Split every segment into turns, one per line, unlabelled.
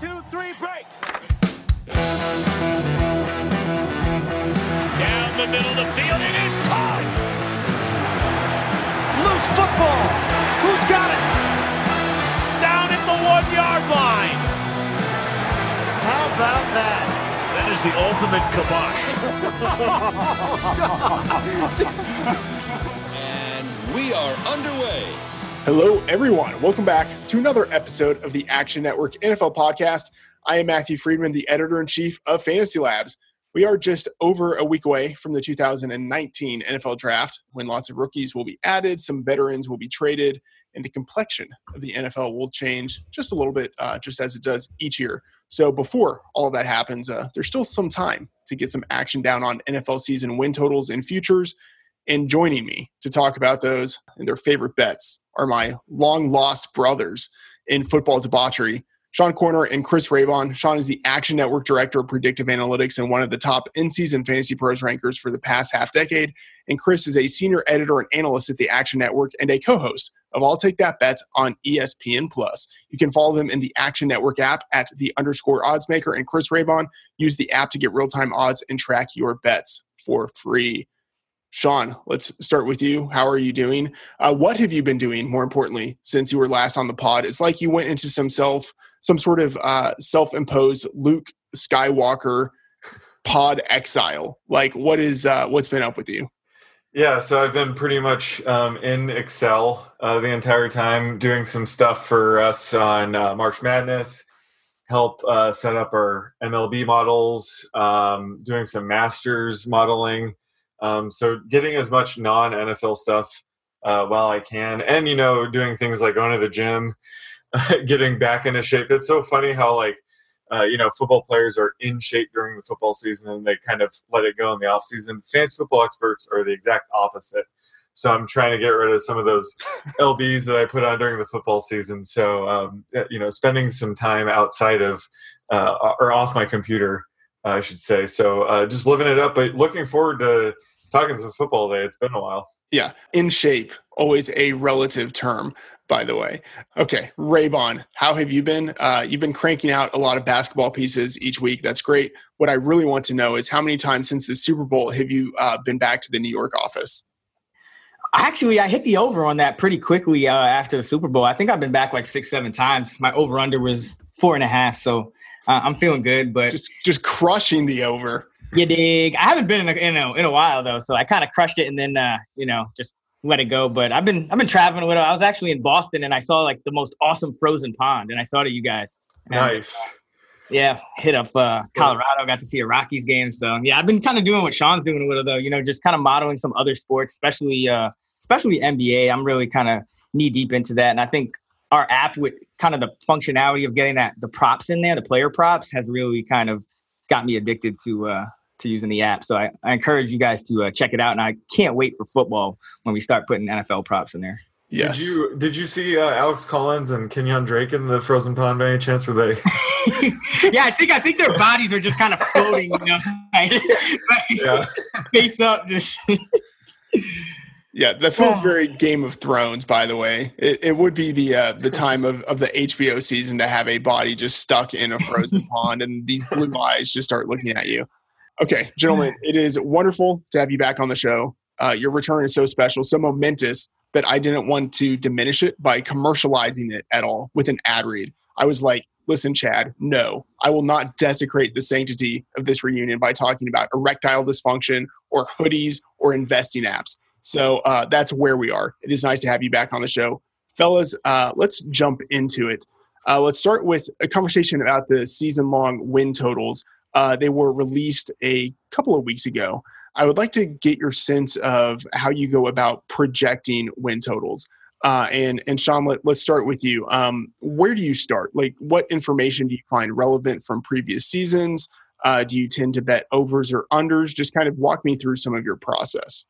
two, three, break.
Down the middle of the field, it is caught.
Loose football. Who's got it?
Down at the one yard line.
How about that?
That is the ultimate kibosh.
And we are underway.
Hello, everyone. Welcome back to another episode of the Action Network NFL podcast. I am Matthew Freedman, the editor in chief of Fantasy Labs. We are just over a week away from the 2019 NFL draft when lots of rookies will be added, some veterans will be traded, and the complexion of the NFL will change just a little bit, uh, just as it does each year. So before all that happens, uh, there's still some time to get some action down on NFL season win totals and futures. And joining me to talk about those and their favorite bets are my long lost brothers in football debauchery, Sean Koerner and Chris Raybon. Sean is the Action Network Director of Predictive Analytics and one of the top in season fantasy pros rankers for the past half decade. And Chris is a senior editor and analyst at the Action Network and a co host of I'll Take That Bet on ESPN Plus. You can follow them in the Action Network app at the underscore odds maker. And Chris Raybon, use the app to get real time odds and track your bets for free. Sean, let's start with you. How are you doing? Uh, what have you been doing, more importantly, since you were last on the pod? It's like you went into some self, some sort of uh, self-imposed Luke Skywalker pod exile. Like, what is uh, what's been up with you?
Yeah, so I've been pretty much um, in Excel uh, the entire time, doing some stuff for us on uh, March Madness, help uh, set up our MLB models, um, doing some masters modeling. Um, so getting as much non NFL stuff uh, while I can, and you know, doing things like going to the gym, getting back into shape. It's so funny how like uh, you know football players are in shape during the football season and they kind of let it go in the off season. Fantasy football experts are the exact opposite. So I'm trying to get rid of some of those lbs that I put on during the football season. So um, you know, spending some time outside of uh, or off my computer I should say. So uh, just living it up, but looking forward to talking some football today. It's been a while.
Yeah, in shape, always a relative term, by the way. Okay, Raybon, how have you been? Uh, you've been cranking out a lot of basketball pieces each week. That's great. What I really want to know is how many times since the Super Bowl have you uh, been back to the New York office?
Actually, I hit the over on that pretty quickly uh, after the Super Bowl. I think I've been back like six, seven times. My over under was four and a half. So uh, I'm feeling good, but
just just crushing the over.
You dig? I haven't been in a, in a, in a while though, so I kind of crushed it and then uh, you know just let it go. But I've been I've been traveling a little. I was actually in Boston and I saw like the most awesome frozen pond, and I thought of you guys.
Nice.
yeah, hit up uh, Colorado. Got to see a Rockies game. So yeah, I've been kind of doing what Sean's doing a little though. You know, just kind of modeling some other sports, especially uh, especially NBA. I'm really kind of knee deep into that, and I think our app with kind of the functionality of getting that the props in there, the player props, has really kind of got me addicted to uh, to using the app. So I, I encourage you guys to uh, check it out, and I can't wait for football when we start putting NFL props in there.
Yes.
Did you did you see uh, Alex Collins and Kenyon Drake in the frozen pond by any chance? Were they?
yeah, I think I think their bodies are just kind of floating, you know, yeah. face up, just.
Yeah, that feels very Game of Thrones. By the way, it, it would be the uh, the time of, of the HBO season to have a body just stuck in a frozen pond, and these blue eyes just start looking at you. Okay, gentlemen, it is wonderful to have you back on the show. Uh, your return is so special, so momentous that I didn't want to diminish it by commercializing it at all with an ad read. I was like, listen, Chad, no, I will not desecrate the sanctity of this reunion by talking about erectile dysfunction or hoodies or investing apps. So uh, that's where we are. It is nice to have you back on the show. Fellas, uh, let's jump into it. Uh, let's start with a conversation about the season long win totals. Uh, they were released a couple of weeks ago. I would like to get your sense of how you go about projecting win totals. Uh, and and Sean, let, us start with you. Um, where do you start? Like, what information do you find relevant from previous seasons? Uh, do you tend to bet overs or unders? Just kind of walk me through some of your process.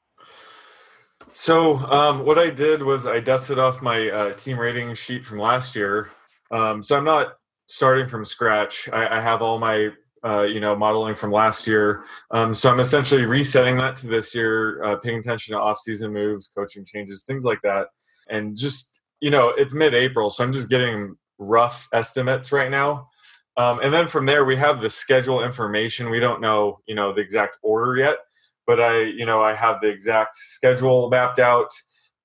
So um, what I did was I dusted off my uh, team rating sheet from last year. Um, so I'm not starting from scratch. I, I have all my uh, you know modeling from last year. Um, so I'm essentially resetting that to this year, uh, paying attention to off-season moves, coaching changes, things like that, and just you know it's mid-April, so I'm just getting rough estimates right now. Um, and then from there, we have the schedule information. We don't know, you know, the exact order yet, but I, you know, I have the exact schedule mapped out.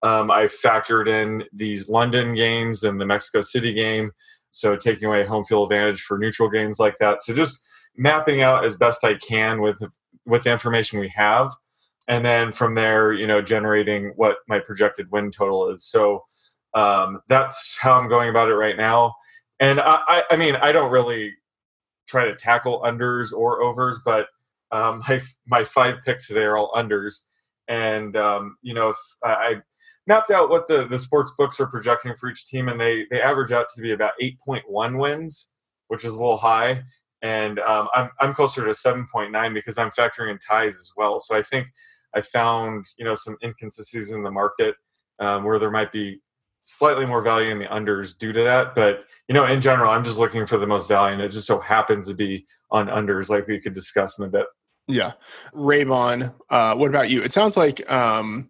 Um, I factored in these London games and the Mexico City game, so taking away home field advantage for neutral games like that. So just mapping out as best I can with with the information we have, and then from there, you know, generating what my projected win total is. So um, that's how I'm going about it right now. And I, I, I mean, I don't really try to tackle unders or overs, but um, my my five picks today are all unders. And um, you know, I mapped out what the the sports books are projecting for each team, and they they average out to be about eight point one wins, which is a little high. And um, I'm I'm closer to seven point nine because I'm factoring in ties as well. So I think I found you know some inconsistencies in the market um, where there might be slightly more value in the unders due to that. But you know, in general, I'm just looking for the most value, and it just so happens to be on unders, like we could discuss in a bit.
Yeah, Raybon, uh, what about you? It sounds like um,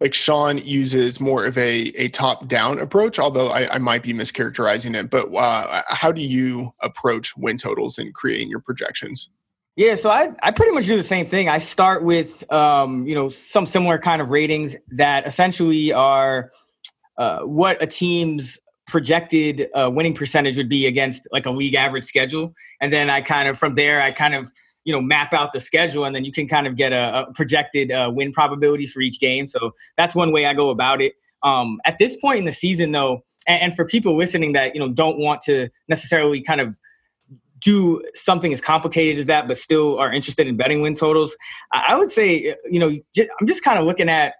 like Sean uses more of a a top down approach, although I, I, might be mischaracterizing it. But uh, how do you approach win totals and creating your projections?
Yeah, so I, I pretty much do the same thing. I start with um, you know some similar kind of ratings that essentially are uh, what a team's projected uh, winning percentage would be against like a league average schedule, and then I kind of from there I kind of you know map out the schedule, and then you can kind of get a, a projected uh, win probability for each game. So that's one way I go about it. Um, at this point in the season, though, and, and for people listening that you know don't want to necessarily kind of do something as complicated as that, but still are interested in betting win totals, I would say, you know, I'm just kind of looking at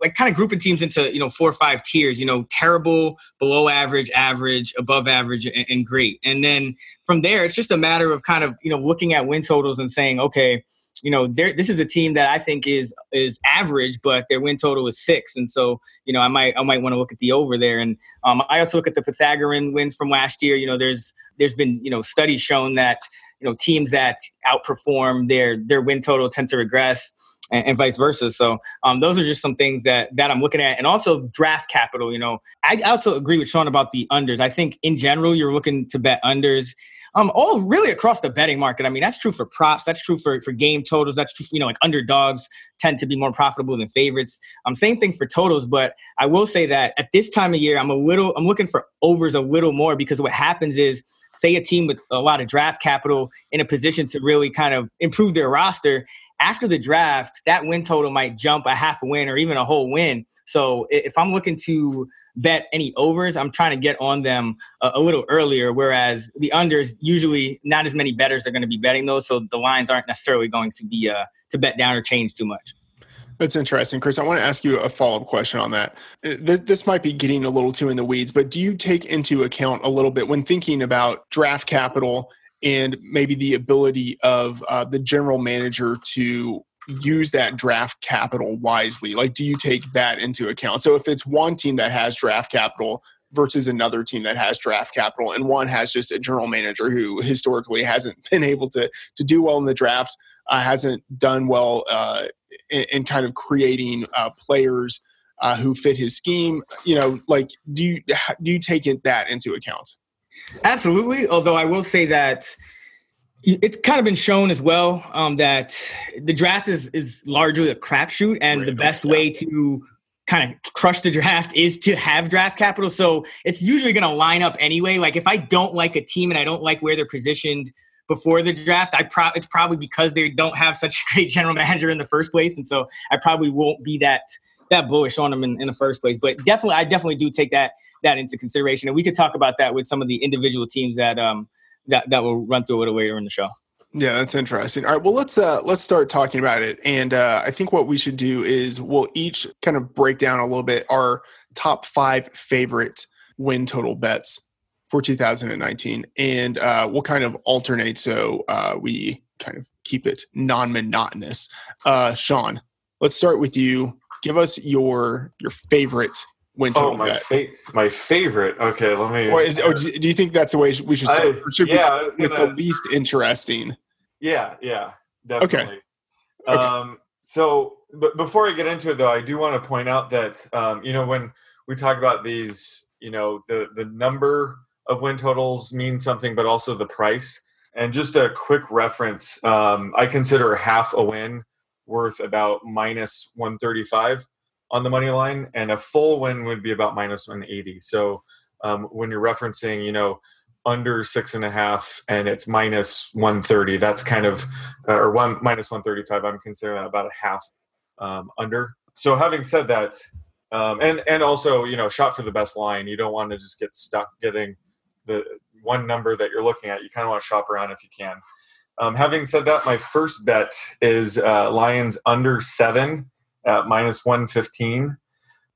like kind of grouping teams into you know four or five tiers you know terrible below average average above average and, and, great. And then from there it's just a matter of kind of you know looking at win totals and saying okay you know this is a team that i think is is average but their win total is six and so you know i might i might want to look at the over there. And um, i also look at the pythagorean wins from last year. You know there's there's been you know studies shown that you know teams that outperform their their win total tend to regress and, and vice versa. So um, those are just some things that that I'm looking at, and also draft capital. You know, I also agree with Sean about the unders. I think in general, you're looking to bet unders. Um, all really across the betting market. I mean, that's true for props. That's true for, for game totals. That's true, you know, like underdogs tend to be more profitable than favorites. Um, same thing for totals. But I will say that at this time of year, I'm a little, I'm looking for overs a little more because what happens is, say a team with a lot of draft capital in a position to really kind of improve their roster, after the draft, that win total might jump a half a win or even a whole win. So if I'm looking to bet any overs, I'm trying to get on them a, a little earlier. Whereas the unders, usually not as many bettors are going to be betting those, so the lines aren't necessarily going to be uh, to bet down or change too much.
That's interesting, Chris. I want to ask you a follow up question on that. Uh, this might be getting a little too in the weeds, but do you take into account a little bit when thinking about draft capital and maybe the ability of uh, the general manager to use that draft capital wisely? Like, do you take that into account? So, if it's one team that has draft capital versus another team that has draft capital, and one has just a general manager who historically hasn't been able to to do well in the draft, uh, hasn't done well uh, in, in, kind of creating uh, players uh, who fit his scheme. You know, like, do you do you take it, that into account?
Absolutely. Although I will say that it's kind of been shown as well um, that the draft is is largely a crapshoot, and right. the best way to kind of crush the draft is to have draft capital. So it's usually going to line up anyway. Like if I don't like a team and I don't like where they're positioned before the draft, I pro- it's probably because they don't have such a great general manager in the first place, and so I probably won't be that that bullish on them in, in the first place. But definitely, I definitely do take that that into consideration, and we could talk about that with some of the individual teams that um that that will run through little later in the show.
Yeah, that's interesting. All right, well let's uh let's start talking about it. And uh I think what we should do is we'll each kind of break down a little bit our top 5 favorite win total bets for 2019 and uh we'll kind of alternate so uh we kind of keep it non-monotonous. Uh Sean, let's start with you give us your your favorite winter
oh, my fa- my favorite. Okay, let me.
Or, is, or do you think that's the way we should start?
I, should yeah,
with gonna, the least interesting.
Yeah, yeah, definitely. Okay. Um, so, but before I get into it, though, I do want to point out that um, you know when we talk about these, you know, the the number of win totals means something, but also the price. And just a quick reference um, I consider half a win worth about minus 135 on the money line, and a full win would be about minus 180. So um, when you're referencing, you know, under six and a half and it's minus 130, that's kind of, uh, or one minus 135, I'm considering that about a half um, under. So having said that, um, and and also you know shot for the best line, you don't want to just get stuck getting the one number that you're looking at. You kind of want to shop around if you can. Um, having said that, my first bet is uh, Lions under seven at minus 115.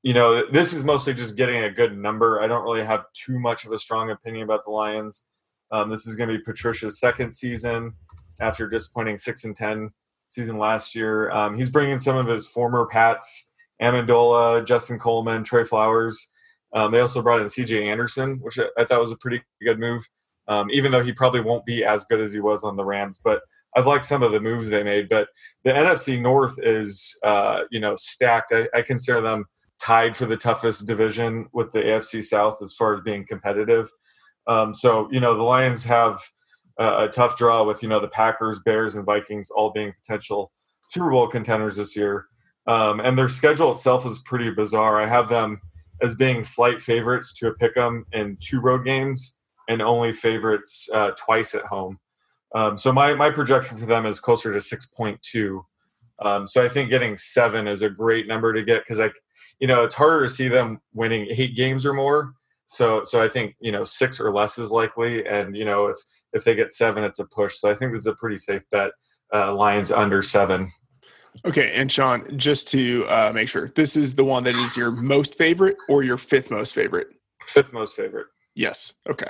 You know, this is mostly just getting a good number. I don't really have too much of a strong opinion about the Lions. Um, this is going to be Patricia's second season after disappointing six and ten season last year. Um, he's bringing some of his former Pats, Amendola, Justin Coleman, Trey Flowers. Um, they also brought in C.J. Anderson, which I thought was a pretty good move um, even though he probably won't be as good as he was on the Rams. But I've liked some of the moves they made. But the NFC North is, uh, you know, stacked. I, I, consider them tied for the toughest division with the AFC South as far as being competitive. Um, so, you know, the Lions have a, a tough draw with, you know, the Packers, Bears, and Vikings all being potential Super Bowl contenders this year. Um, and their schedule itself is pretty bizarre. I have them as being slight favorites to a pick 'em in two road games and only favorites uh, twice at home. Um, so my, my projection for them is closer to 6.2. Um, so I think getting seven is a great number to get because I, you know, it's harder to see them winning eight games or more. So so I think you know six or less is likely, and you know if if they get seven, it's a push. So I think this is a pretty safe bet. Uh, Lions under seven.
Okay, and Sean, just to uh, make sure, this is the one that is your most favorite or your fifth most favorite?
Fifth most favorite.
Yes. Okay.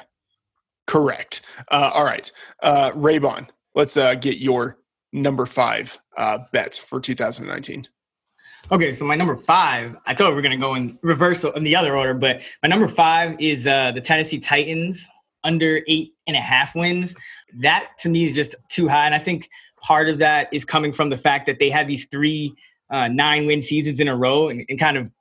Correct. Uh, all right. Uh, Raybon, let's uh, get your number five uh, bet for 2019.
Okay, so my number five, I thought we were going to go in reverse in the other order, but my number five is uh, the Tennessee Titans under eight and a half wins. That to me is just too high. And I think part of that is coming from the fact that they had these three uh, nine win seasons in a row and, and kind of,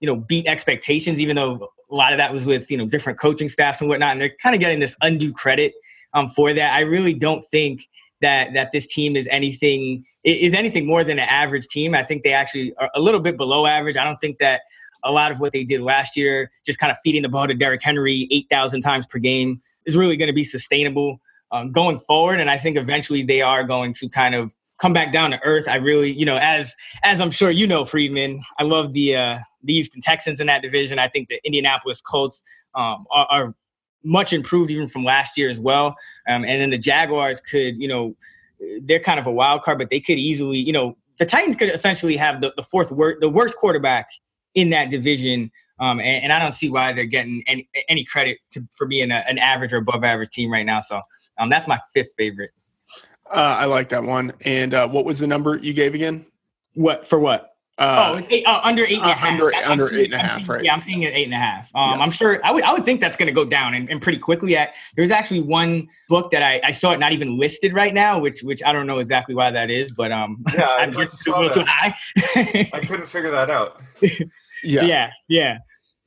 you know, beat expectations, even though a lot of that was with you know different coaching staffs and whatnot, and they're kind of getting this undue credit um, for that. I really don't think that that this team is anything is anything more than an average team. I think they actually are a little bit below average. I don't think that a lot of what they did last year, just kind of feeding the ball to Derrick Henry eight thousand times per game, is really going to be sustainable um, going forward. And I think eventually they are going to kind of come back down to earth. I really, you know, as as I'm sure you know, Freedman, I love the uh, the Houston Texans in that division. I think the Indianapolis Colts um, are, are, much improved even from last year as well. Um, and then the Jaguars could, you know, they're kind of a wild card, but they could easily, you know, the Titans could essentially have the, the fourth worst, the worst quarterback in that division. Um, and, and, I don't see why they're getting any, any credit to, for being a, an average or above average team right now. So um, that's my fifth favorite.
Uh, I like that one. And uh, what was the number you gave again?
What for what? Uh, oh, eight, uh, under eight and a
uh,
half.
Under,
I'm
under
seeing,
eight and a half,
seeing,
right?
Yeah, I'm seeing it eight and a half. Um,
Yeah.
I'm sure I would, I would think that's going to go down and, and pretty quickly. At there's actually one book that I, I saw it not even listed right now, which which I don't know exactly why that is, but um,
Yeah, I
I'm just a
saw
little too high.
I couldn't figure that out.
Yeah.
yeah, yeah.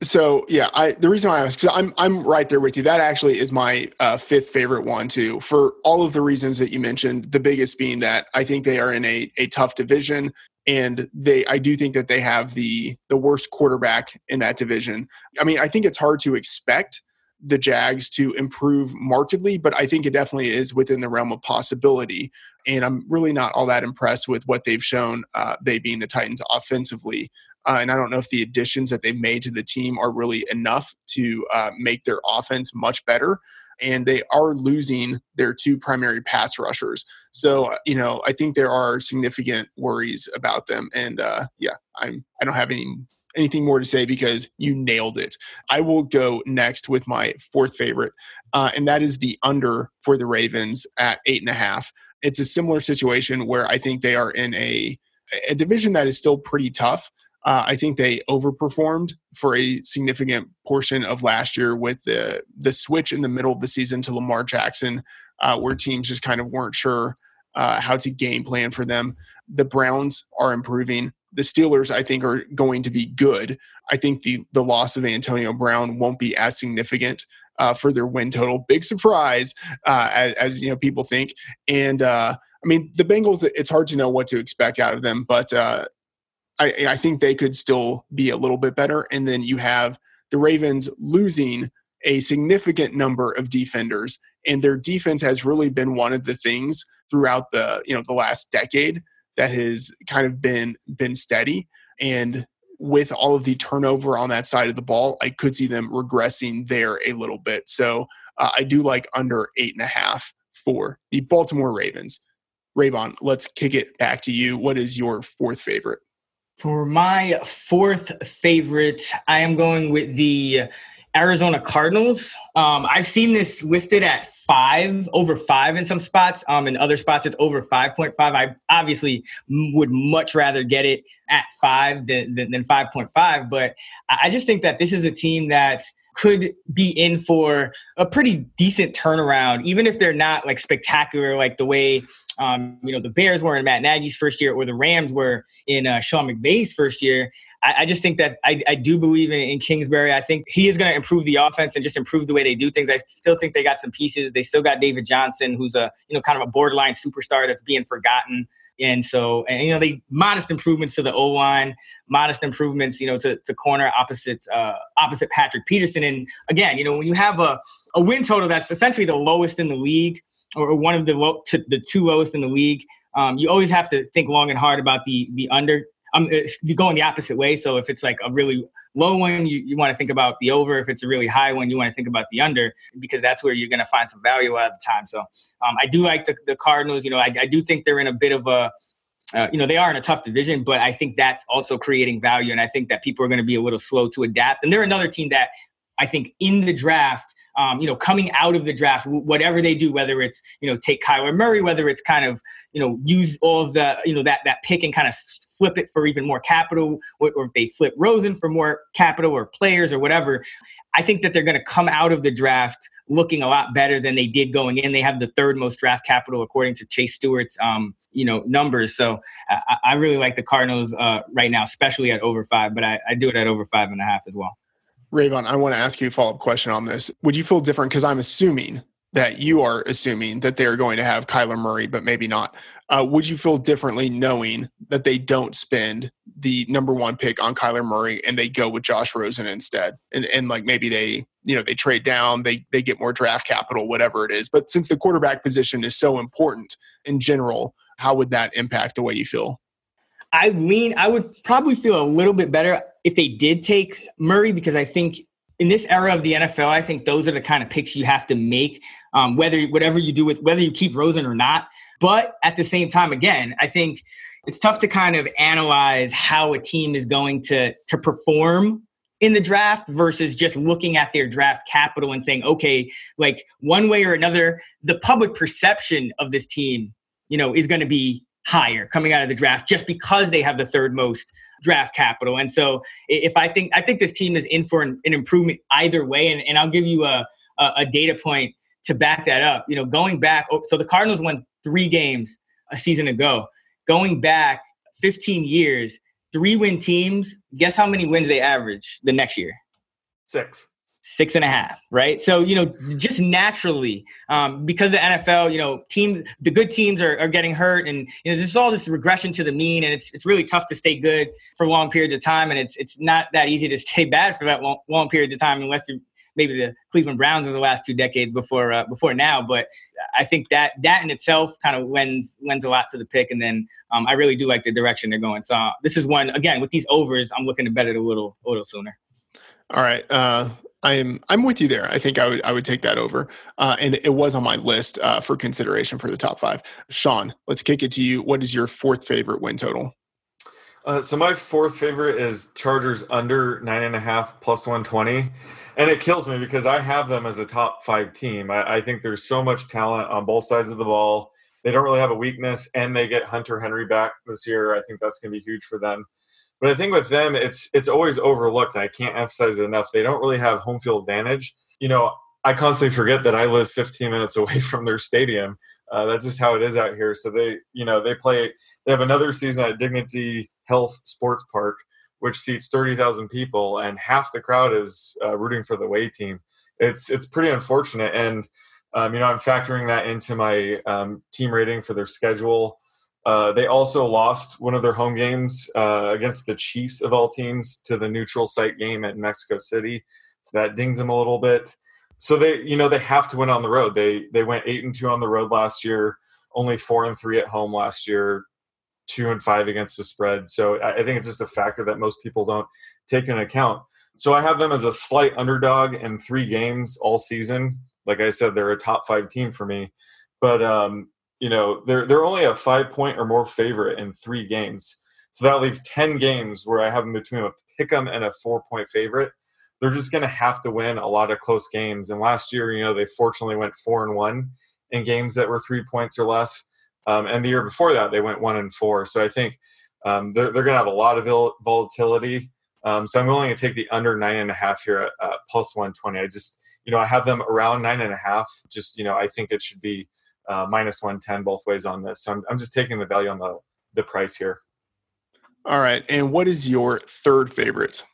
So yeah, I the reason why I asked because I'm I'm right there with you. That actually is my uh, fifth favorite one too, for all of the reasons that you mentioned. The biggest being that I think they are in a a tough division, and they I do think that they have the the worst quarterback in that division. I mean, I think it's hard to expect the Jags to improve markedly, but I think it definitely is within the realm of possibility. And I'm really not all that impressed with what they've shown, uh, they being the Titans offensively. Uh, and I don't know if the additions that they've made to the team are really enough to uh, make their offense much better. And they are losing their two primary pass rushers. So, uh, you know, I think there are significant worries about them. And uh, yeah, I'm I don't have any anything more to say because you nailed it. I will go next with my fourth favorite, uh, and that is the under for the Ravens at eight and a half. It's a similar situation where I think they are in a a division that is still pretty tough. Uh, I think they overperformed for a significant portion of last year with the the switch in the middle of the season to Lamar Jackson, uh, where teams just kind of weren't sure uh, how to game plan for them. The Browns are improving. The Steelers, I think, are going to be good. I think the the loss of Antonio Brown won't be as significant uh, for their win total. Big surprise, uh, as, as, you know people think. And uh, I mean, the Bengals. It's hard to know what to expect out of them, but I, I think they could still be a little bit better. And then you have the Ravens losing a significant number of defenders, and their defense has really been one of the things throughout the you know the last decade that has kind of been been steady. And with all of the turnover on that side of the ball, I could see them regressing there a little bit. So uh, I do like under eight and a half for the Baltimore Ravens. Raybon, let's kick it back to you. What is your fourth favorite?
For my fourth favorite, I am going with the Arizona Cardinals. Um, I've seen this listed at five, over five in some spots. Um, in other spots, it's over 5.5. I obviously would much rather get it at five than, than, than 5.5. But I just think that this is a team that could be in for a pretty decent turnaround, even if they're not like spectacular, like the way um, you know the Bears were in Matt Nagy's first year, or the Rams were in uh, Sean McVay's first year. I, I just think that I, I do believe in, in, Kingsbury. I think he is going to improve the offense and just improve the way they do things. I still think they got some pieces. They still got David Johnson, who's a you know kind of a borderline superstar that's being forgotten. And so, and you know, they modest improvements to the O line, modest improvements, you know, to, to corner opposite uh, opposite Patrick Peterson. And again, you know, when you have a, a win total that's essentially the lowest in the league, or one of the low, to the two lowest in the league, um, you always have to think long and hard about the the under um, you go in the opposite way. So if it's like a really low one, you, you want to think about the over. If it's a really high one, you want to think about the under because that's where you're going to find some value at the time. So um, I do like the, the Cardinals. You know, I, I do think they're in a bit of a, uh, you know, they are in a tough division, but I think that's also creating value. And I think that people are going to be a little slow to adapt. And they're another team that I think in the draft, um, you know, coming out of the draft, whatever they do, whether it's you know take Kyler Murray, whether it's kind of you know use all of the you know that that pick and kind of flip it for even more capital, or, or if they flip Rosen for more capital or players or whatever, I think that they're going to come out of the draft looking a lot better than they did going in. They have the third most draft capital according to Chase Stuart's, um, you know numbers. So I, I really like the Cardinals uh, right now, especially at over five. But I, I do it at over five and a half as well.
Raybon, I want to ask you a follow up question on this. Would you feel different? Because I'm assuming that you are assuming that they're going to have Kyler Murray, but maybe not. Uh, would you feel differently knowing that they don't spend the number one pick on Kyler Murray and they go with Josh Rosen instead? And, and like maybe they, you know, they trade down, they they get more draft capital, whatever it is. But since the quarterback position is so important in general, how would that impact the way you feel?
I lean. I would probably feel a little bit better if they did take Murray because I think in this era of the NFL, I think those are the kind of picks you have to make, um, whether whatever you do with whether you keep Rosen or not. But at the same time, again, I think it's tough to kind of analyze how a team is going to to perform in the draft versus just looking at their draft capital and saying, okay, like one way or another, the public perception of this team, you know, is going to be higher coming out of the draft just because they have the third most draft capital. And so if I think I think this team is in for an, an improvement either way, and, and I'll give you a, a, a data point to back that up. You know, going back, oh, so the Cardinals won three games a season ago. Going back 15 years, three win teams. Guess how many wins they average the next year?
Six
six and a half, right? So, you know, just naturally, um, because the NFL, you know, teams, the good teams are, are getting hurt and, you know, this is all this regression to the mean and it's, it's really tough to stay good for long periods of time. And it's, it's not that easy to stay bad for that long, long periods of time unless you're maybe the Cleveland Browns of the last two decades before, uh, before now. But I think that, that in itself kind of lends, lends a lot to the pick. And then um, I really do like the direction they're going. So uh, this is one, again, with these overs, I'm looking to bet it a little, a little sooner.
All right. Uh, I'm I'm with you there. I think I would I would take that over, uh, and it was on my list uh, for consideration for the top five. Sean, let's kick it to you. What is your fourth favorite win total?
Uh, so my fourth favorite is Chargers under nine and a half plus one twenty, and it kills me because I have them as a top five team. I, I think there's so much talent on both sides of the ball. They don't really have a weakness, and they get Hunter Henry back this year. I think that's going to be huge for them. But I think with them, it's it's always overlooked. I can't emphasize it enough. They don't really have home field advantage. You know, I constantly forget that I live 15 minutes away from their stadium. Uh, that's just how it is out here. So they, you know, they play. They have another season at Dignity Health Sports Park, which seats 30,000 people, and half the crowd is uh, rooting for the away team. it's it's pretty unfortunate. And um, you know, I'm factoring that into my um, team rating for their schedule. Uh, they also lost one of their home games uh, against the Chiefs of all teams to the neutral site game at Mexico City. So that dings them a little bit. So they, you know, they have to win on the road. They they went eight and two on the road last year, only four and three at home last year, two and five against the spread. So I, I think it's just a factor that most people don't take into account. So I have them as a slight underdog in three games all season. Like I said, they're a top five team for me, but um, you know they're they're only a five point or more favorite in three games. So that leaves ten games where I have them between a pick 'em and a four point favorite. They're just going to have to win a lot of close games. And last year, you know, they fortunately went four and one in games that were three points or less. Um, and the year before that, they went one and four. So I think um, they're, they're going to have a lot of vol- volatility. Um, so I'm willing to take the under nine and a half here at uh, plus 120. I just, you know, I have them around nine and a half. Just, you know, I think it should be uh, minus 110 both ways on this. So I'm, I'm just taking the value on the, the price here.
All right. And what is your third favorite?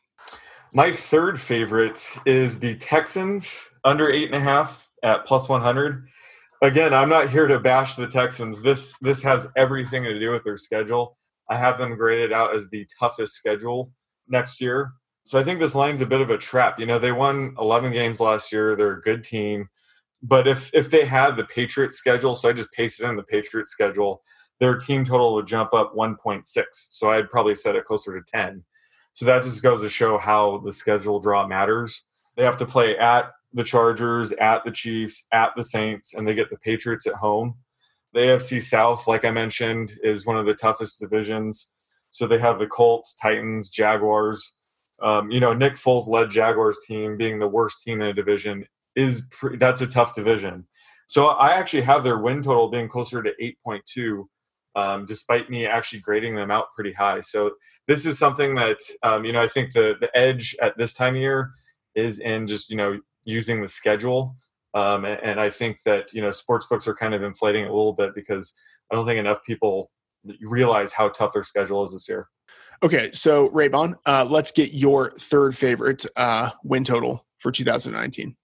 My third favorite is the Texans under eight and a half at plus 100. Again, I'm not here to bash the Texans. This this has everything to do with their schedule. I have them graded out as the toughest schedule next year. So I think this line's a bit of a trap. You know, they won 11 games last year. They're a good team. But if if they had the Patriots schedule, so I just pasted in the Patriots schedule, their team total would jump up 1.6. So I'd probably set it closer to 10. So that just goes to show how the schedule draw matters. They have to play at the Chargers, at the Chiefs, at the Saints, and they get the Patriots at home. The AFC South, like I mentioned, is one of the toughest divisions. So they have the Colts, Titans, Jaguars. Um, you know, Nick Foles led Jaguars team being the worst team in a division is pre- that's a tough division. So I actually have their win total being closer to 8.2, um, despite me actually grading them out pretty high. So this is something that um, you know I think the the edge at this time of year is in just you know using the schedule. Um, and, and I think that you know sports books are kind of inflating a little bit because I don't think enough people realize how tough their schedule is this year.
Okay, so Raybon, uh, let's get your third favorite uh, win total for 2019.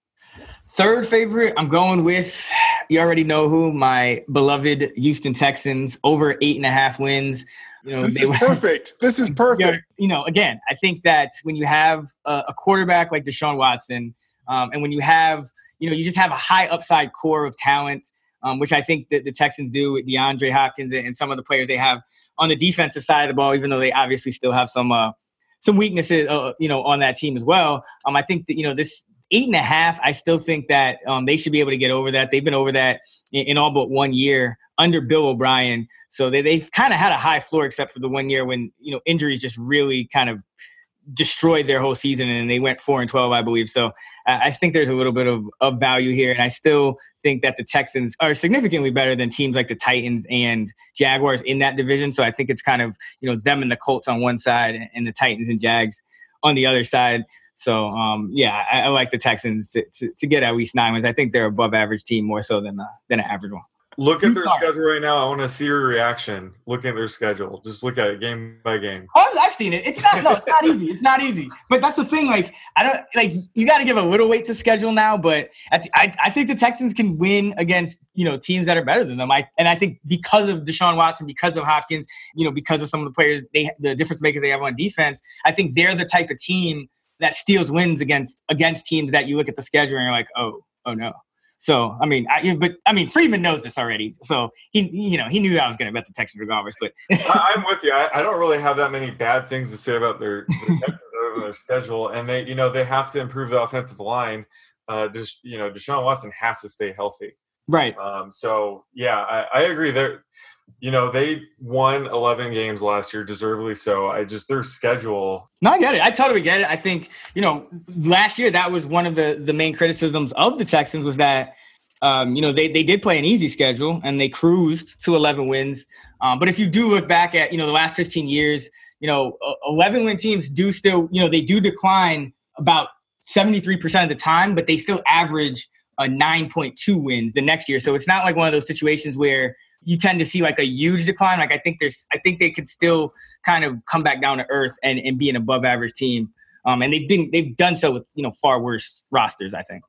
Third favorite, I'm going with you already know who my beloved Houston Texans over eight and a half wins.
You know, this is perfect. This is perfect.
You know, again, I think that when you have a, a quarterback like Deshaun Watson, um, and when you have, you know, you just have a high upside core of talent, um, which I think that the Texans do with DeAndre Hopkins and some of the players they have on the defensive side of the ball, even though they obviously still have some uh, some weaknesses, uh, you know, on that team as well. Um, I think that you know this eight and a half, I still think that um, they should be able to get over that. They've been over that in, in all but one year under Bill O'Brien. So they, they've kind of had a high floor, except for the one year when you know injuries just really kind of destroyed their whole season and they went four and 12 i believe so uh, i think there's a little bit of, of value here and i still think that the texans are significantly better than teams like the titans and jaguars in that division so i think it's kind of you know them and the colts on one side and the titans and jags on the other side so um, yeah, I, I, like the Texans to, to, to, get at least nine wins. I think they're above average team more so than the, than an average one.
Look at their schedule right now. I want to see your reaction. Look at their schedule. Just look at it game by game.
Oh, I've seen it. It's not. No, it's not easy. It's not easy. But that's the thing. Like I don't like. You got to give a little weight to schedule now. But the, I, I think the Texans can win against you know teams that are better than them. I and I think because of Deshaun Watson, because of Hopkins, you know, because of some of the players they the difference makers they have on defense. I think they're the type of team that steals wins against against teams that you look at the schedule and you're like, oh, oh no. So I mean, I, but I mean, Freedman knows this already. So he, you know, he knew I was going to bet the Texans regardless. But
I'm with you. I, I, don't really have that many bad things to say about their, their, their schedule, and they, you know, they have to improve the offensive line. Uh, just you know, Deshaun Watson has to stay healthy.
Right.
Um, so yeah, I, I agree. There, you know, they won 11 games last year, deservedly so. I just, their schedule.
No, I get it. I totally get it. I think, you know, last year that was one of the, the main criticisms of the Texans was that, um, you know, they, they did play an easy schedule and they cruised to 11 wins. Um, but if you do look back at, you know, the last 15 years, you know, 11 win teams do still, you know, they do decline about 73% of the time, but they still average a 9.2 wins the next year. So it's not like one of those situations where, you tend to see like a huge decline. Like I think there's, I think they could still kind of come back down to earth and, and be an above average team. Um, and they've been, they've done so with, you know, far worse rosters, I think.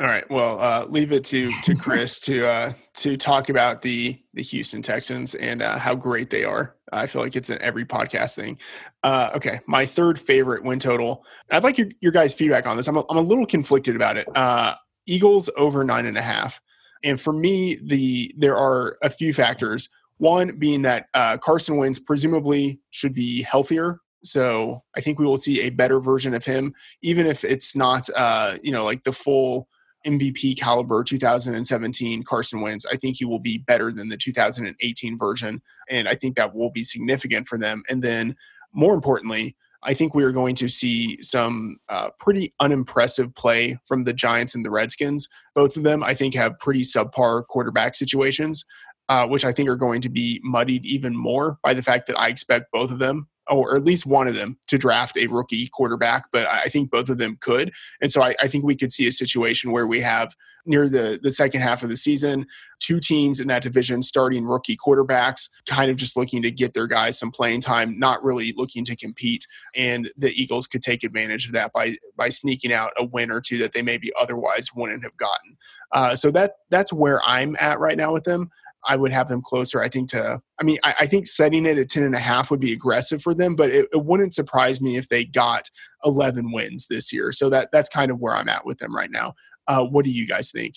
All right. Well, uh, leave it to to Chris to uh, to talk about the the Houston Texans and uh, how great they are. I feel like it's an every podcast thing. Uh, okay, my third favorite win total. I'd like your, your guys' feedback on this. I'm a, I'm a little conflicted about it. Uh, Eagles over nine and a half, and for me, the there are a few factors. One being that uh, Carson Wentz presumably should be healthier so I think we will see a better version of him, even if it's not, uh, you know, like the full MVP caliber 2017 Carson Wentz, I think he will be better than the 2018 version. And I think that will be significant for them. And then more importantly, I think we are going to see some uh, pretty unimpressive play from the Giants and the Redskins. Both of them, I think, have pretty subpar quarterback situations, uh, which I think are going to be muddied even more by the fact that I expect both of them or at least one of them to draft a rookie quarterback, but I think both of them could. And so I, I, think we could see a situation where we have near the, the second half of the season, two teams in that division starting rookie quarterbacks, kind of just looking to get their guys some playing time, not really looking to compete. And the Eagles could take advantage of that by by sneaking out a win or two that they maybe otherwise wouldn't have gotten. Uh, so that that's where I'm at right now with them. I would have them closer. I think to, I mean, I, I, think setting it at 10 and a half would be aggressive for them, but it, it, wouldn't surprise me if they got 11 wins this year. So that that's kind of where I'm at with them right now. Uh, what do you guys think?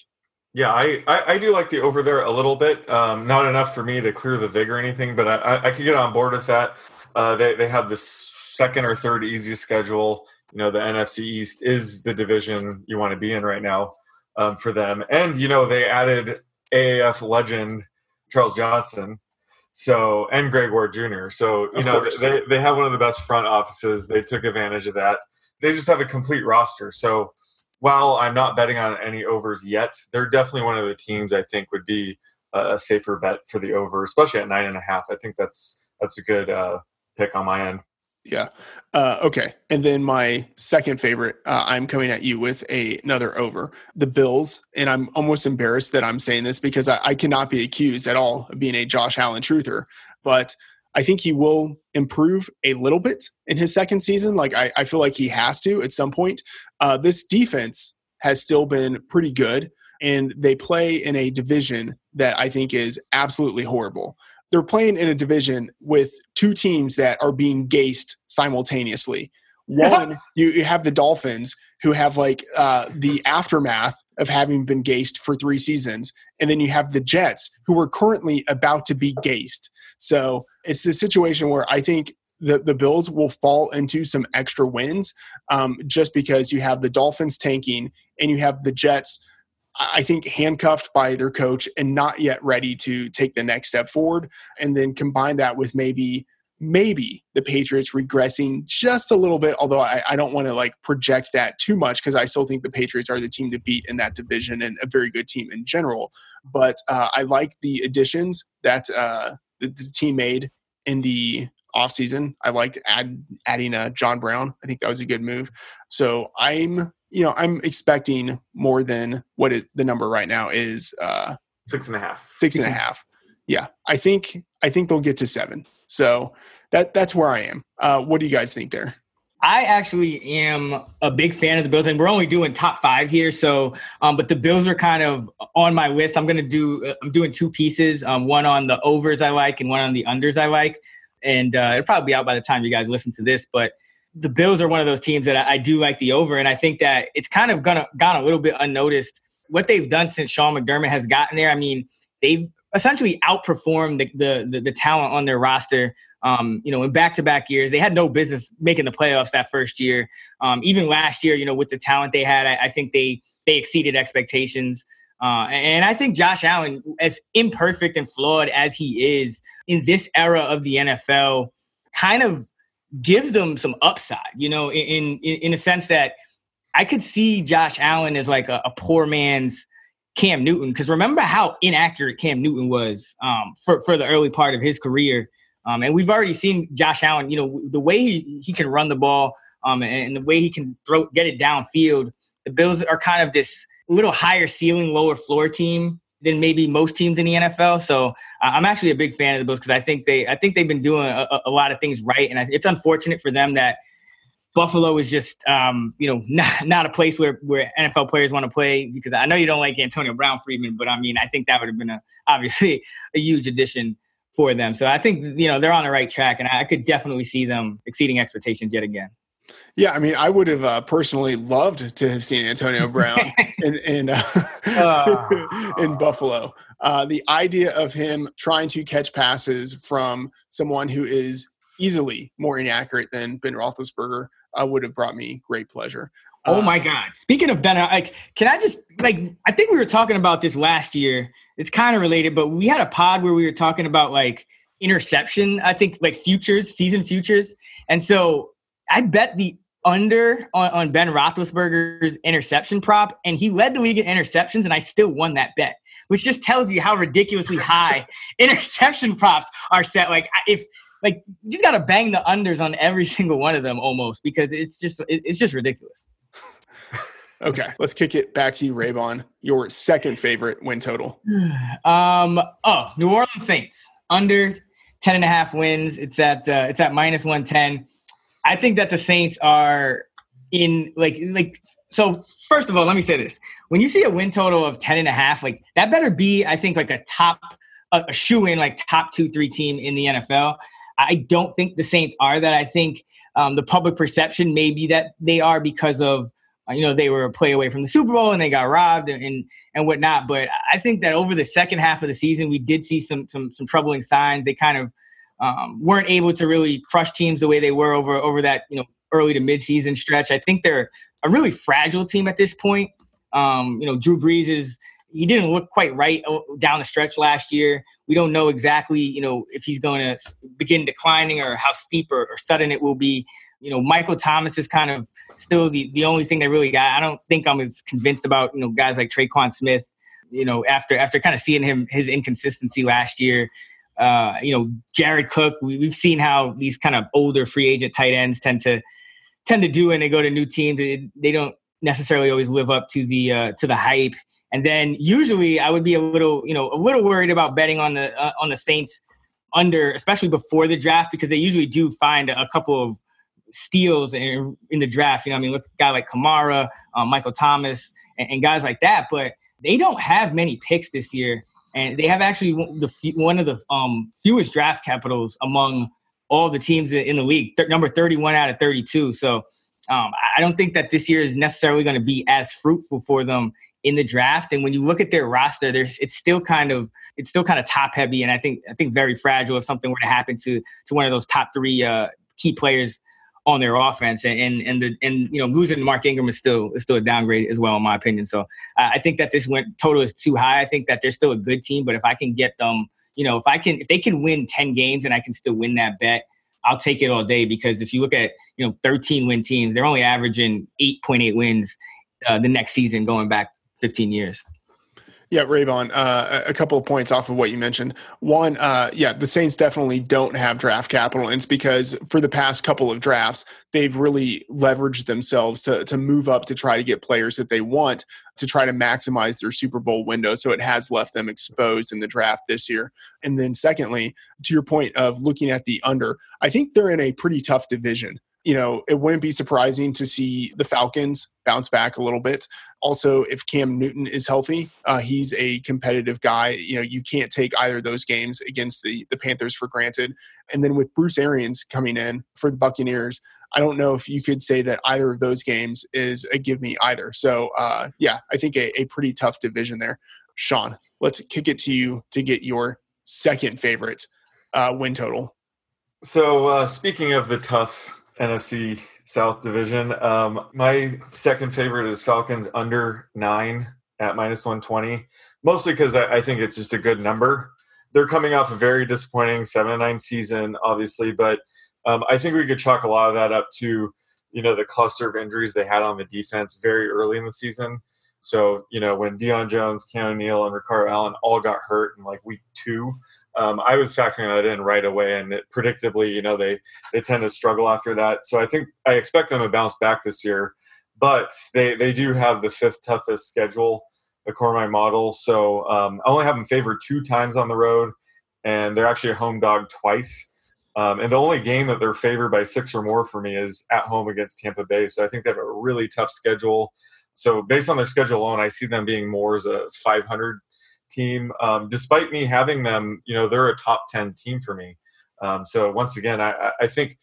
Yeah, I, I, I, do like the over there a little bit. Um, not enough for me to clear the vig or anything, but I, I, could get on board with that. Uh, they, they have the second or third easiest schedule. You know, the NFC East is the division you want to be in right now um, for them. And, you know, they added AAF legend Charles Johnson. So and Greg Ward Jr. So you of know course. they they have one of the best front offices. They took advantage of that. They just have a complete roster. So while I'm not betting on any overs yet, they're definitely one of the teams I think would be a safer bet for the over, especially at nine and a half. I think that's that's a good uh, pick on my end.
Yeah. Uh, okay. And then my second favorite, uh, I'm coming at you with a, another over the Bills. And I'm almost embarrassed that I'm saying this because I, I cannot be accused at all of being a Josh Allen truther. But I think he will improve a little bit in his second season. Like I, I feel like he has to at some point. Uh, this defense has still been pretty good, and they play in a division that I think is absolutely horrible they're playing in a division with two teams that are being gaced simultaneously. One, you, you have the Dolphins who have like uh, the aftermath of having been gaced for three seasons, and then you have the Jets who are currently about to be gaced. So it's the situation where I think the, the Bills will fall into some extra wins um, just because you have the Dolphins tanking and you have the Jets I think handcuffed by their coach and not yet ready to take the next step forward. And then combine that with maybe maybe the Patriots regressing just a little bit, although I, I don't want to like project that too much because I still think the Patriots are the team to beat in that division and a very good team in general. But uh, I like the additions that uh, the, the team made in the offseason. I liked add, adding uh, John Brown. I think that was a good move. So I'm you know, I'm expecting more than what it, the number right now is. Uh,
six and a half.
Six and a half. Yeah, I think I think they'll get to seven. So that that's where I am. Uh, what do you guys think there?
I actually am a big fan of the Bills, and we're only doing top five here. So, um, but the Bills are kind of on my list. I'm going to do. Uh, I'm doing two pieces. Um, one on the overs I like, and one on the unders I like. And uh, it'll probably be out by the time you guys listen to this. But the Bills are one of those teams that I, I, do like the over, and I think that it's kind of gonna gone a little bit unnoticed. What they've done since Sean McDermott has gotten there, I mean, they've essentially outperformed the the, the, the talent on their roster. Um, you know, in back to back years, they had no business making the playoffs that first year. Um, even last year, you know, with the talent they had, I, I think they they exceeded expectations. Uh, and I think Josh Allen, as imperfect and flawed as he is in this era of the NFL, kind of gives them some upside, you know, in in, in a sense that I could see Josh Allen as like a, a poor man's Cam Newton. Because remember how inaccurate Cam Newton was um, for, for the early part of his career. Um, and we've already seen Josh Allen, you know, the way he, he can run the ball um, and, and the way he can throw get it downfield. The Bills are kind of this little higher ceiling, lower floor team than maybe most teams in the NFL. So I'm actually a big fan of the Bills because I think they I think they've been doing a, a lot of things right, and it's unfortunate for them that Buffalo is just, um, you know, not, not a place where, where NFL players want to play because I know you don't like Antonio Brown Freedman, but I mean, I think that would have been a, obviously a huge addition for them. So I think, you know, they're on the right track and I could definitely see them exceeding expectations yet again.
Yeah, I mean, I would have uh, personally loved to have seen Antonio Brown in in, uh, uh. in Buffalo. Uh, the idea of him trying to catch passes from someone who is easily more inaccurate than Ben Roethlisberger uh, would have brought me great pleasure.
Oh my God! Speaking of Ben, like, can I just like? I think we were talking about this last year. It's kind of related, but we had a pod where we were talking about like interception. I think like futures, season futures, and so I bet the under on, on, Ben Roethlisberger's interception prop, and he led the league in interceptions, and I still won that bet, which just tells you how ridiculously high interception props are set. Like if like you just got to bang the unders on every single one of them almost because it's just it's just ridiculous.
okay, let's kick it back to you, Raybon. Your second favorite win total.
um. Oh, New Orleans Saints under 10 and a half wins. It's at uh, it's at minus 110. I think that the Saints are in like like so first of all let me say this. When you see a win total of 10 and a half like that better be i think like a top a, a shoe in like top two three team in the nfl i don't think the saints are that. I think um, the public perception may be that they are because of you know they were a play away from the super bowl and they got robbed and, and and whatnot. But i think that over the second half of the season we did see some some some troubling signs. They kind of um, weren't able to really crush teams the way they were over over that you know early to mid-season stretch. I think they're a really fragile team at this point. Um, you know, Drew Brees is he didn't look quite right down the stretch last year. We don't know exactly, you know, if he's going to begin declining or how steep or, or, sudden it will be. You know, Michael Thomas is kind of still the, the only thing they really got. I don't think I'm as convinced about, you know, guys like Tre'Quan Smith, you know, after after kind of seeing him his inconsistency last year uh, you know, Jared Cook. We, have seen how these kind of older free agent tight ends tend to tend to do when they go to new teams. They, don't necessarily always live up to the uh, to the hype. And then usually I would be a little, you know, a little worried about betting on the uh, on the Saints under, especially before the draft, because they usually do find a couple of steals in, in the draft. You know, I mean, look, guy like Kamara, um, Michael Thomas, and, and guys like that. But they don't have many picks this year and they have actually the one of the um, fewest draft capitals among all the teams in the league, th- number 31 out of 32. So um, I don't think that this year is necessarily going to be as fruitful for them in the draft. And when you look at their roster, there's it's still kind of it's still kind of top heavy, and I think I think very fragile if something were to happen to to one of those top three uh, key players on their offense, and and and, the, and you know losing Mark Ingram is still is still a downgrade as well in my opinion. So I think that this went total is too high. I think that they're still a good team, but if I can get them, you know, if I can if they can win ten games and I can still win that bet. I'll take it all day because if you look at you know 13 win teams, they're only averaging 8.8 wins uh, the next season going back 15 years.
Yeah, Raybon, uh, a couple of points off of what you mentioned. One, uh, yeah, the Saints definitely don't have draft capital, and it's because for the past couple of drafts, they've really leveraged themselves to, to move up to try to get players that they want to try to maximize their Super Bowl window. So it has left them exposed in the draft this year. And then, secondly, to your point of looking at the under, I think they're in a pretty tough division you know, it wouldn't be surprising to see the Falcons bounce back a little bit. Also, if Cam Newton is healthy, uh, he's a competitive guy. You know, you can't take either of those games against the the Panthers for granted. And then with Bruce Arians coming in for the Buccaneers, I don't know if you could say that either of those games is a give me either. So, uh, yeah, I think a, a pretty tough division there. Sean, let's kick it to you to get your second favorite uh, win total.
So, uh, speaking of the tough NFC South division. Um, my second favorite is Falcons under nine at minus 120, mostly because I, I, think it's just a good number. They're coming off a very disappointing 7 9 season, obviously, but um, I think we could chalk a lot of that up to, you know, the cluster of injuries they had on the defense very early in the season. So, you know, when Deion Jones, Keanu Neal, and Ricardo Allen all got hurt in like week two, um, I was factoring that in right away, and it, predictably, you know, they they tend to struggle after that. So I think I expect them to bounce back this year, but they they do have the fifth toughest schedule according to my model. So um, I only have them favored two times on the road, and they're actually a home dog twice. Um, and the only game that they're favored by six or more for me is at home against Tampa Bay. So I think they have a really tough schedule. So based on their schedule alone, I see them being more as a 500 team. Um, despite me having them, you know, they're a top 10 team for me. Um, so once again, I, I think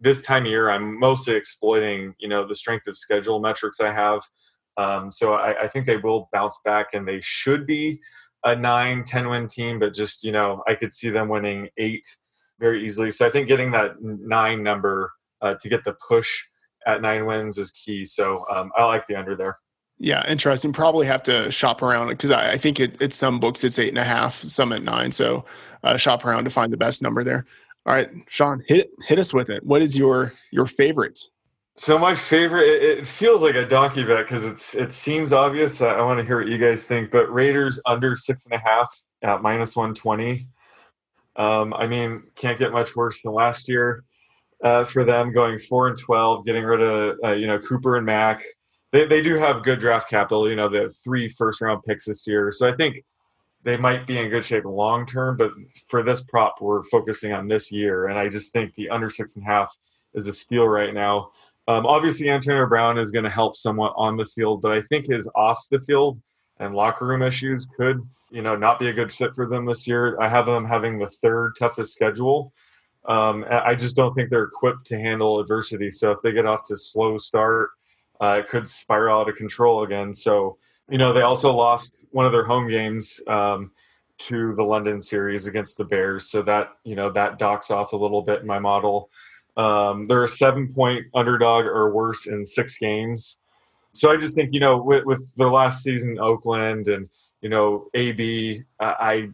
this time of year, I'm mostly exploiting, you know, the strength of schedule metrics I have. Um, so I, I, think they will bounce back and they should be a 9, 10 win team, but just, you know, I could see them winning eight very easily. So I think getting that nine number uh, to get the push at nine wins is key. So um, I like the under there.
Yeah, interesting. Probably have to shop around because I, I, think it, it's some books it's eight and a half, some at nine. So uh, shop around to find the best number there. All right, Sean, hit hit us with it. What is your your favorite?
So my favorite, it, it feels like a donkey bet because it's it seems obvious. I, I want to hear what you guys think, but Raiders under six and a half at minus one twenty. Um, I mean, can't get much worse than last year uh, for them going four and twelve, getting rid of uh, you know Cooper and Mack. They they do have good draft capital. You know, the three first round picks this year, so I think they might be in good shape long term. But for this prop, we're focusing on this year, and I just think the under six and a half is a steal right now. Um, obviously, Antonio Brown is going to help somewhat on the field, but I think his off the field and locker room issues could, you know, not be a good fit for them this year. I have them having the third toughest schedule. Um, I just don't think they're equipped to handle adversity. So if they get off to slow start, uh, it could spiral out of control again. So you know they also lost one of their home games um, to the London series against the Bears, so that you know that docks off a little bit in my model. Um, they're a seven point underdog or worse in six games. So I just think you know with, with their last season, Oakland and you know AB, I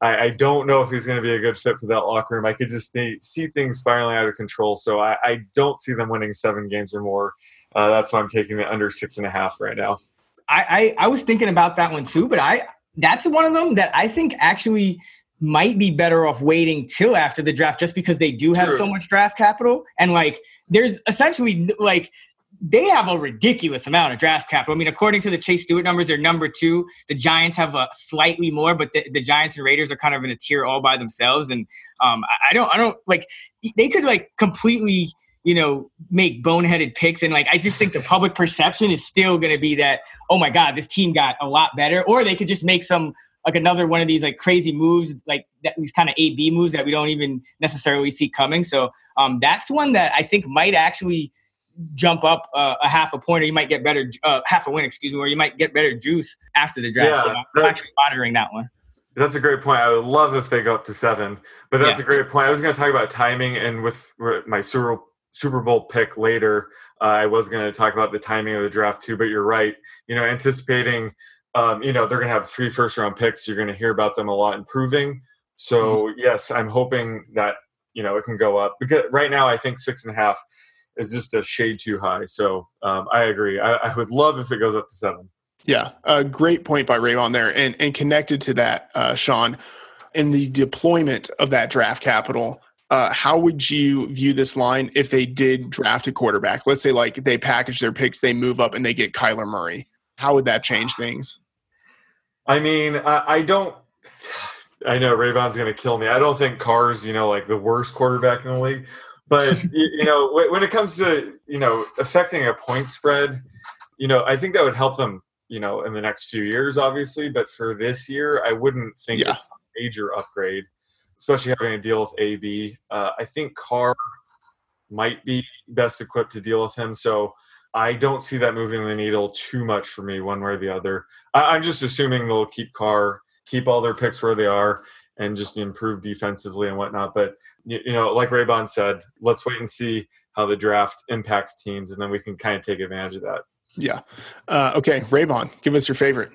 I, I don't know if he's going to be a good fit for that locker room. I could just see things spiraling out of control. So I, I don't see them winning seven games or more. Uh, that's why I'm taking the under six and a half right now.
I, I I was thinking about that one too, but I that's one of them that I think actually might be better off waiting till after the draft just because they do have True. so much draft capital and like there's essentially like they have a ridiculous amount of draft capital. I mean, according to the Chase Stuart numbers, they're number two. The Giants have a slightly more, but the, the Giants and Raiders are kind of in a tier all by themselves. And um, I, I don't, I don't like they could like completely, you know, make boneheaded picks. And like, I just think the public perception is still going to be that, oh my God, this team got a lot better. Or they could just make some like another one of these like crazy moves, like that, these kind of A B moves that we don't even necessarily see coming. So um, that's one that I think might actually jump up uh, a half a point, or you might get better uh, half a win, excuse me, or you might get better juice after the draft. Yeah, so I'm that, actually monitoring that one.
That's a great point. I would love if they go up to seven, but that's yeah. a great point. I was going to talk about timing, and with my Super Super Bowl pick later, uh, I was going to talk about the timing of the draft too. But you're right. You know, anticipating, um, you know, they're going to have three first round picks. You're going to hear about them a lot improving. So mm-hmm. yes, I'm hoping that you know it can go up because right now I think six and a half is just a shade too high. So um, I agree. I, I, would love if it goes up to seven.
Yeah, a great point by Raybon there, and and connected to that, uh, Sean, in the deployment of that draft capital. Uh, how would you view this line if they did draft a quarterback? Let's say like they package their picks, they move up, and they get Kyler Murray. How would that change things?
I mean, I, I don't. I know Raybon's going to kill me. I don't think Carr's, you know, like the worst quarterback in the league. But you know, when it comes to you know affecting a point spread, you know, I think that would help them. You know, in the next few years, obviously. But for this year, I wouldn't think yeah. it's a major upgrade, especially having to deal with AB. Uh, I think Carr might be best equipped to deal with him. So I don't see that moving the needle too much for me, one way or the other. I, am just assuming they'll keep Carr, keep all their picks where they are, and just improve defensively and whatnot. But you, you know, like Raybon said, let's wait and see how the draft impacts teams, and then we can kind of take advantage of that.
Yeah. Uh, okay, Raybon, give us your favorite.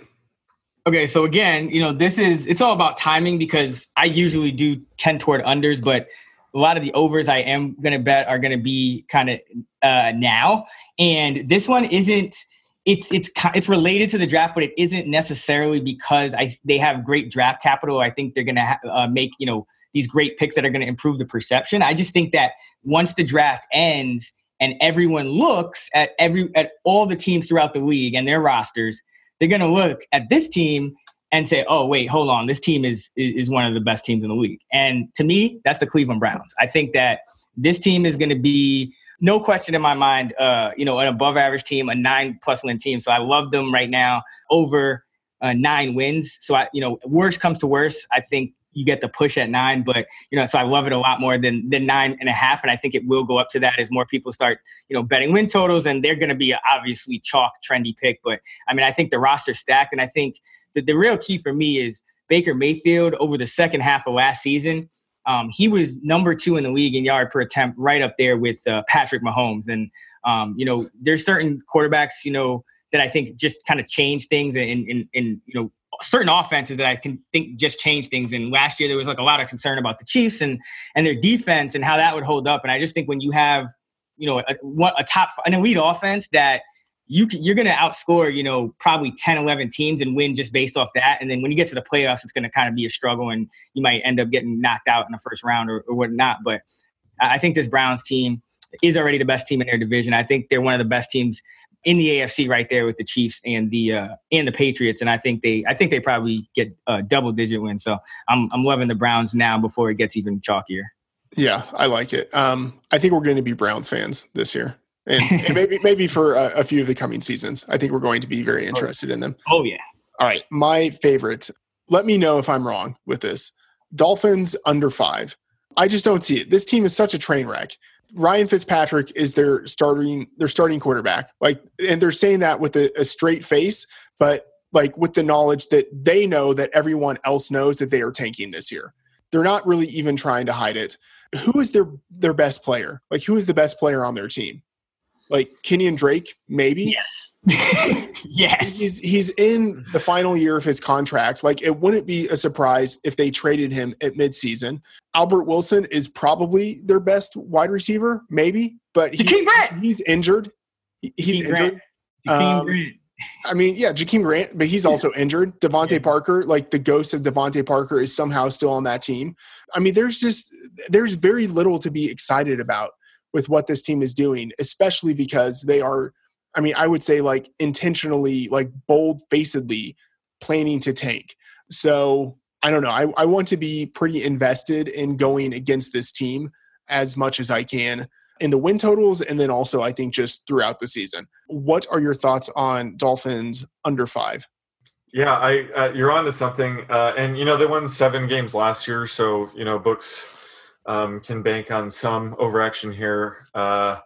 Okay, so again, you know, this is it's all about timing because I usually do tend toward unders, but a lot of the overs I am going to bet are going to be kind of uh, now, and this one isn't it's it's it's related to the draft, but it isn't necessarily because I they have great draft capital. I think they're going to ha- uh, make you know these great picks that are going to improve the perception. I just think that once the draft ends and everyone looks at every at all the teams throughout the league and their rosters, they're going to look at this team and say, "Oh, wait, hold on, this team is, is one of the best teams in the league." And to me, that's the Cleveland Browns. I think that this team is going to be no question in my mind, uh, you know, an above average team, a nine plus win team. So I love them right now over uh, nine wins. So I, you know, worst comes to worst, I think you get the push at nine, but you know, so I love it a lot more than than nine and a half, and I think it will go up to that as more people start, you know, betting win totals, and they're going to be a obviously chalk trendy pick. But I mean, I think the roster stacked, and I think that the real key for me is Baker Mayfield over the second half of last season. Um, he was number two in the league in yard per attempt, right up there with uh, Patrick Mahomes. And um, you know, there's certain quarterbacks, you know, that I think just kind of change things and, in, in you know certain offenses that I can think just change things. And last year there was like a lot of concern about the Chiefs and and their defense and how that would hold up. And I just think when you have you know a, a top an elite offense that you can, you're going to outscore you know probably 10 11 teams and win just based off that and then when you get to the playoffs it's going to kind of be a struggle and you might end up getting knocked out in the first round or, or whatnot but i think this browns team is already the best team in their division i think they're one of the best teams in the AFC right there with the Chiefs and the uh, and the Patriots, and I think they I think they probably get a double digit win. So I'm I'm loving the Browns now before it gets even chalkier.
Yeah, I like it. Um, I think we're going to be Browns fans this year, and, and maybe maybe for a, a, few of the coming seasons. I think we're going to be very interested in them.
Oh yeah.
All right, my favorite. Let me know if I'm wrong with this. Dolphins under five. I just don't see it. This team is such a train wreck. Ryan Fitzpatrick is their starting their starting quarterback. Like and they're saying that with a, a straight face, but like with the knowledge that they know that everyone else knows that they are tanking this year. They're not really even trying to hide it. Who is their their best player? Like who is the best player on their team? Like Kenyan Drake, maybe.
Yes. yes.
He's he's in the final year of his contract. Like it wouldn't be a surprise if they traded him at midseason. Albert Wilson is probably their best wide receiver, maybe, but
he,
he's injured. He's Jakeem injured. Um, Grant. I mean, yeah, Jakeem Grant, but he's also injured. DeVante yeah. Parker, like the ghost of DeVante Parker, is somehow still on that team. I mean, there's just there's very little to be excited about with what this team is doing, especially because they are, I mean, I would say like intentionally, like bold facedly planning to tank. So I don't know. I, I want to be pretty invested in going against this team as much as I can in the win totals and then also I think just throughout the season. What are your thoughts on Dolphins under five?
Yeah, I uh, you're on to something, uh, and you know they won seven games last year, so you know books um, can bank on some overaction here. Uh,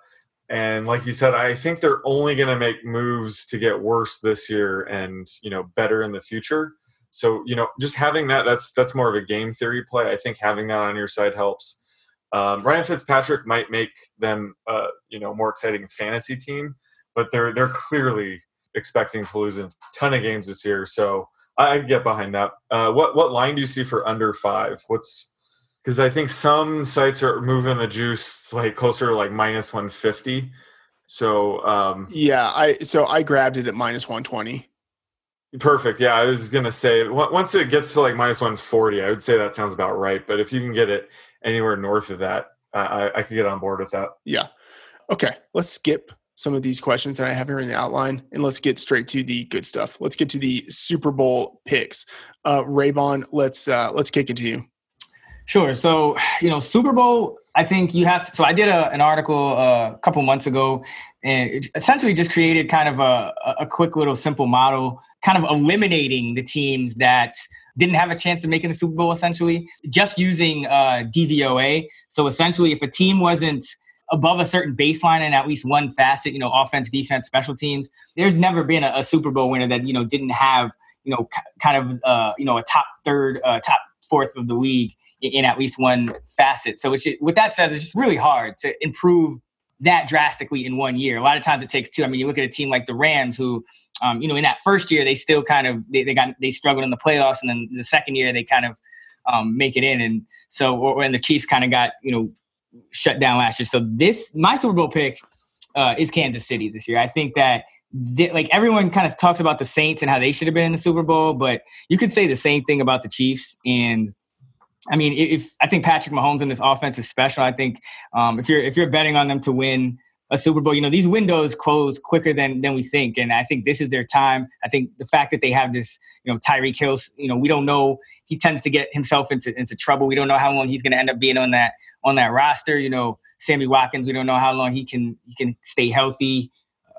and like you said, I think they're only going to make moves to get worse this year and you know better in the future. So you know, just having that that's that's more of a game theory play. I think having that on your side helps. Um, Ryan Fitzpatrick might make them uh, you know more exciting fantasy team, but they're they're clearly expecting to lose a ton of games this year. So I get behind that. Uh, what what line do you see for under five? What's because I think some sites are moving the juice like closer to like minus 150. So um,
yeah, I so I grabbed it at minus 120.
Perfect. Yeah, I was gonna say once it gets to like minus 140, I would say that sounds about right. But if you can get it anywhere north of that, I, I could get on board with that.
Yeah. Okay. Let's skip some of these questions that I have here in the outline, and let's get straight to the good stuff. Let's get to the Super Bowl picks. Uh, Raybon, let's uh, let's kick it to you.
Sure. So, you know, Super Bowl, I think you have to. So, I did a, an article uh, a couple months ago and essentially just created kind of a, a quick little simple model, kind of eliminating the teams that didn't have a chance of making the Super Bowl, essentially, just using uh, DVOA. So, essentially, if a team wasn't above a certain baseline in at least one facet, you know, offense, defense, special teams, there's never been a, a Super Bowl winner that, you know, didn't have you know, kind of, uh, you know, a top third, uh, top fourth of the league in, at least one facet. So just, with that said, it's just really hard to improve that drastically in one year. A lot of times it takes two. I mean, you look at a team like the Rams, who, um, you know, in that first year they still kind of they, they got they struggled in the playoffs, and then the second year they kind of um, make it in, and so or, and the Chiefs kind of got you know shut down last year. So this my Super Bowl pick uh, is Kansas City this year. I think that like everyone kind of talks about the Saints and how they should have been in the Super Bowl, but you could say the same thing about the Chiefs. And I mean, if I think Patrick Mahomes in this offense is special, I think um, if you're if you're betting on them to win a Super Bowl. You know, these windows close quicker than than we think, and I think this is their time. I think the fact that they have this, you know, Tyreek Hill, you know, we don't know. He tends to get himself into into trouble. We don't know how long he's going to end up being on that on that roster. You know, Sammy Watkins, we don't know how long he can he can stay healthy.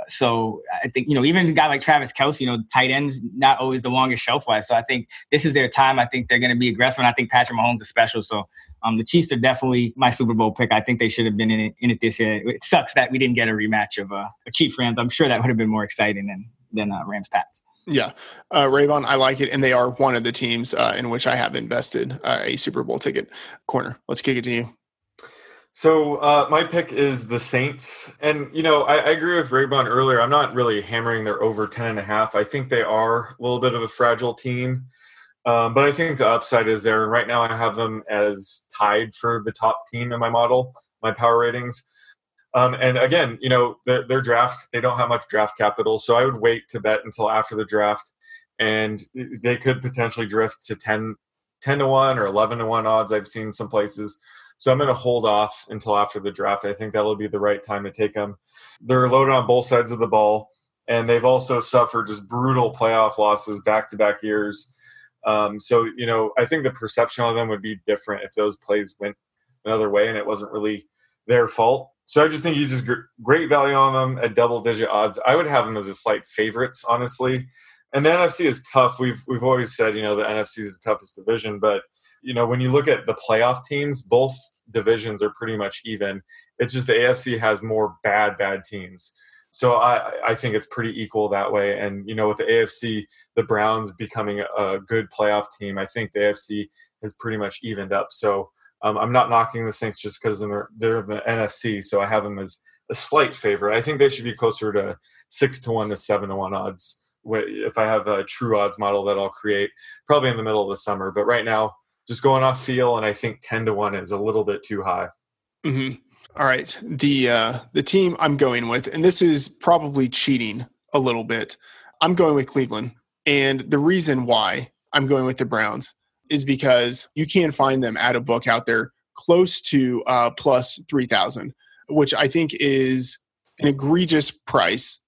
So I think you know even a guy like Travis Kelce, you know, tight ends not always the longest shelf life. So I think this is their time. I think they're going to be aggressive, and I think Patrick Mahomes is special. So um, the Chiefs are definitely my Super Bowl pick. I think they should have been in it, in it this year. It sucks that we didn't get a rematch of uh, a Chiefs Rams. I'm sure that would have been more exciting than than uh, Rams Pats.
Yeah, uh, Raybon, I like it, and they are one of the teams uh, in which I have invested uh, a Super Bowl ticket. Koerner, let's kick it to you.
So uh, my pick is the Saints, and you know I, I agree with Raybon earlier. I'm not really hammering their over ten and a half. I think they are a little bit of a fragile team, um, but I think the upside is there. And right now I have them as tied for the top team in my model, my power ratings. Um, and again, you know their, their draft they don't have much draft capital, so I would wait to bet until after the draft, and they could potentially drift to 10, 10 to one or eleven to one odds. I've seen some places. So I'm going to hold off until after the draft. I think that'll be the right time to take them. They're loaded on both sides of the ball, and they've also suffered just brutal playoff losses back to back years. Um, so, you know, I think the perception of them would be different if those plays went another way and it wasn't really their fault. So I just think you just great value on them at double digit odds. I would have them as a slight favorites, honestly. And the NFC is tough. We've we've always said, you know, the NFC is the toughest division, but you know, when you look at the playoff teams, both divisions are pretty much even. It's just the AFC has more bad, bad teams. So I, I think it's pretty equal that way. And you know, with the AFC, the Browns becoming a good playoff team, I think the AFC has pretty much evened up. So um, I'm not knocking the Saints just because they're they're the NFC. So I have them as a slight favorite. I think they should be closer to six to one to seven to one odds. If I have a true odds model that I'll create, probably in the middle of the summer. But right now, just going off feel, and I think ten to one is a little bit too high.
Mm-hmm. All right, the uh, the team I'm going with, and this is probably cheating a little bit. I'm going with Cleveland, and the reason why I'm going with the Browns is because you can find them at a book out there close to uh, plus three thousand, which I think is an egregious price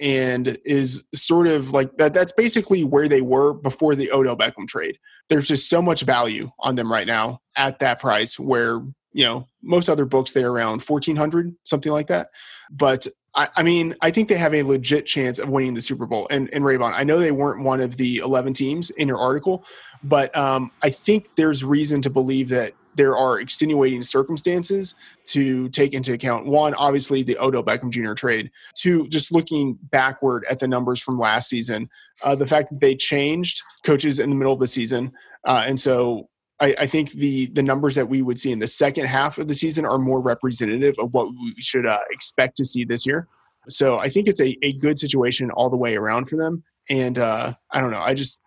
and is sort of like that that's basically where they were before the Odell Beckham trade. There's just so much value on them right now at that price where, you know, most other books they're around 1400, something like that. But I, mean, I think they have a legit chance of winning the Super Bowl. And, and Raybon, I know they weren't one of the 11 teams in your article, but um, I think there's reason to believe that there are extenuating circumstances to take into account. One, obviously, the Odell Beckham Jr. trade. Two, just looking backward at the numbers from last season, uh, the fact that they changed coaches in the middle of the season, uh, and so I, I, think the the numbers that we would see in the second half of the season are more representative of what we should uh, expect to see this year. So I think it's a, a good situation all the way around for them. And uh, I don't know. I just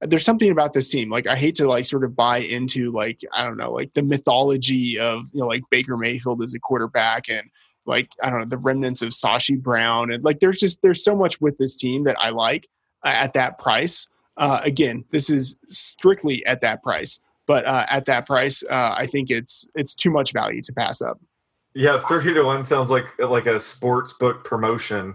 there's something about this team. Like I hate to like sort of buy into like I don't know like the mythology of you know like Baker Mayfield as a quarterback and like I don't know the remnants of Sashi Brown and like there's just there's so much with this team that I like uh, at that price. Uh, again, this is strictly at that price, but uh, at that price, uh, I think it's it's too much value to pass up.
Yeah, thirty to one sounds like like a sports book promotion,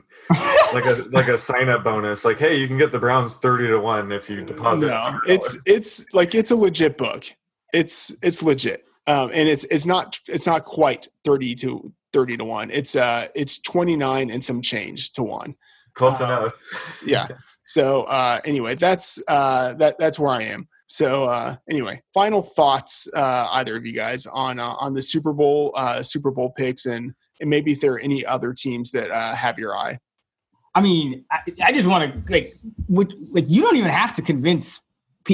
like a like a sign up bonus. Like, hey, you can get the Browns thirty to one if you deposit.
No, it's it's like it's a legit book. It's it's legit, um, and it's it's not it's not quite thirty to thirty to one. It's uh it's twenty nine and some change to one.
Close uh, enough.
yeah. So uh, anyway, that's uh, that that's where I am. So uh, anyway, final thoughts, uh, either of you guys on uh, on the Super Bowl uh, Super Bowl picks, and and maybe if there are any other teams that uh, have your eye.
I mean, I, I just want to like, like you don't even have to convince.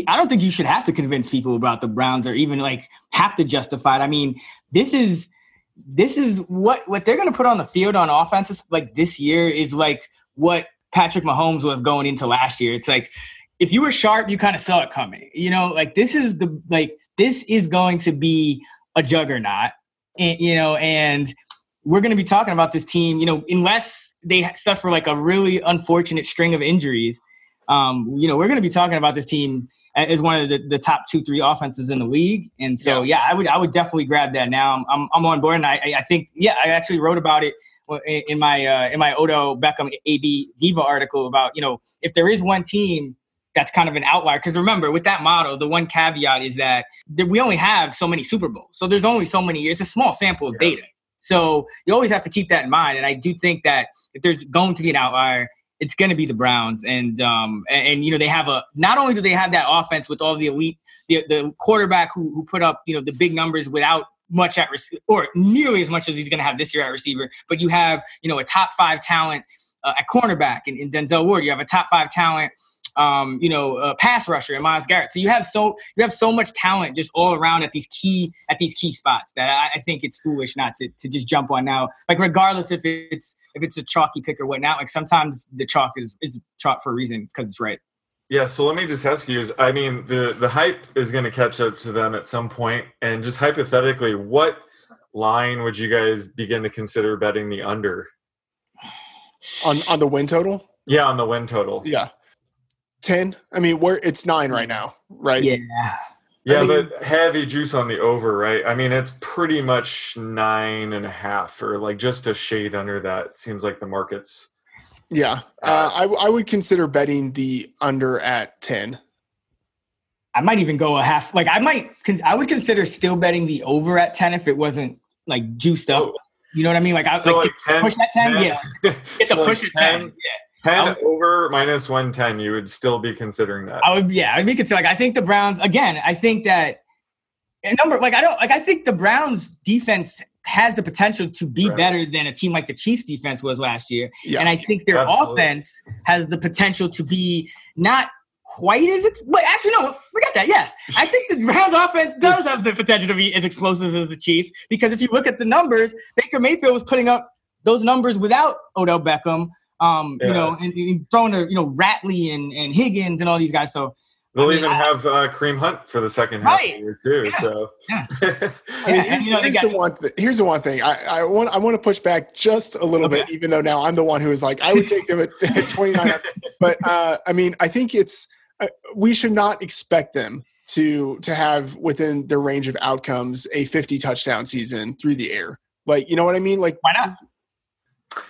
I don't think you should have to convince people about the Browns or even like have to justify it. I mean, this is this is what what they're going to put on the field on offenses like this year is like what Patrick Mahomes was going into last year. It's like if you were sharp, you kind of saw it coming. You know, like this is the like this is going to be a juggernaut, and, you know, and we're going to be talking about this team. You know, unless they suffer like a really unfortunate string of injuries, um, you know, we're going to be talking about this team as one of the, the top two, three offenses in the league. And so, yeah, I would, I would definitely grab that now. I'm, I'm, I'm on board. And I, I think, yeah, I actually wrote about it in my, uh, in my Odell Beckham AB Diva article about, you know, if there is one team that's kind of an outlier. Because remember, with that model, the one caveat is that we only have so many Super Bowls. So there's only so many. It's a small sample of data. So you always have to keep that in mind. And I do think that if there's going to be an outlier, it's going to be the Browns, and um, and, and, you know they have a not only do they have that offense with all the elite, the the quarterback who who put up you know the big numbers without much at receiver or nearly as much as he's going to have this year at receiver, but you have you know a top five talent uh, at cornerback in, in Denzel Ward, you have a top five talent um, you know, a pass rusher and Myles Garrett. So you have so you have so much talent just all around at these key at these key spots that I, I, think it's foolish not to, to just jump on now. Like regardless if it's if it's a chalky pick or whatnot, like sometimes the chalk is is chalk for a reason because it's right.
Yeah, so let me just ask you: Is I mean, the the hype is going to catch up to them at some point, and just hypothetically, what line would you guys begin to consider betting the under
on on the win total?
Yeah, on the win total.
Yeah, 10 i mean where it's nine right now right?
Yeah.
Yeah
I mean,
but heavy juice on the over right? I mean it's pretty much nine and a half or like just a shade under that. Seems like the market's
yeah. uh, I, I would consider betting the under at 10
i might even go a half like i might i would consider still betting the over at 10 if it wasn't like juiced up. Oh. you know what i mean? Like i
so
like,
like 10,
push that 10,
10
yeah. It's
so
a push
like
at 10,
10
yeah
10
would,
over minus 110 you would still be considering that.
I would yeah i'd be considering like i think the browns again i think that a number like i don't like i think the browns defense has the potential to be
Right.
better than a team like the chiefs defense was last year.
Yeah.
And i think their
Absolutely.
offense has the potential to be not quite as ex- but actually no forget that yes. I think the browns offense does have the potential to be as explosive as the chiefs because if you look at the numbers baker mayfield was putting up those numbers without odell beckham um, you know, and, and throwing to, you know, Ratley and, and Higgins and all these guys. So
they'll
I mean,
even
I-
have uh, Kareem Hunt for the second half of the year too
Yeah.
so
Yeah.
I mean, here's,
you know,
here's
got-
the one. Th- here's the one thing. I, I want. I want to push back just a little
Okay.
bit, even though now I'm the one who is like, I would take them at, at 29. but uh, I mean, I think it's uh, we should not expect them to to have within their range of outcomes a 50 touchdown season through the air. Like, you know what I mean? Like,
why not?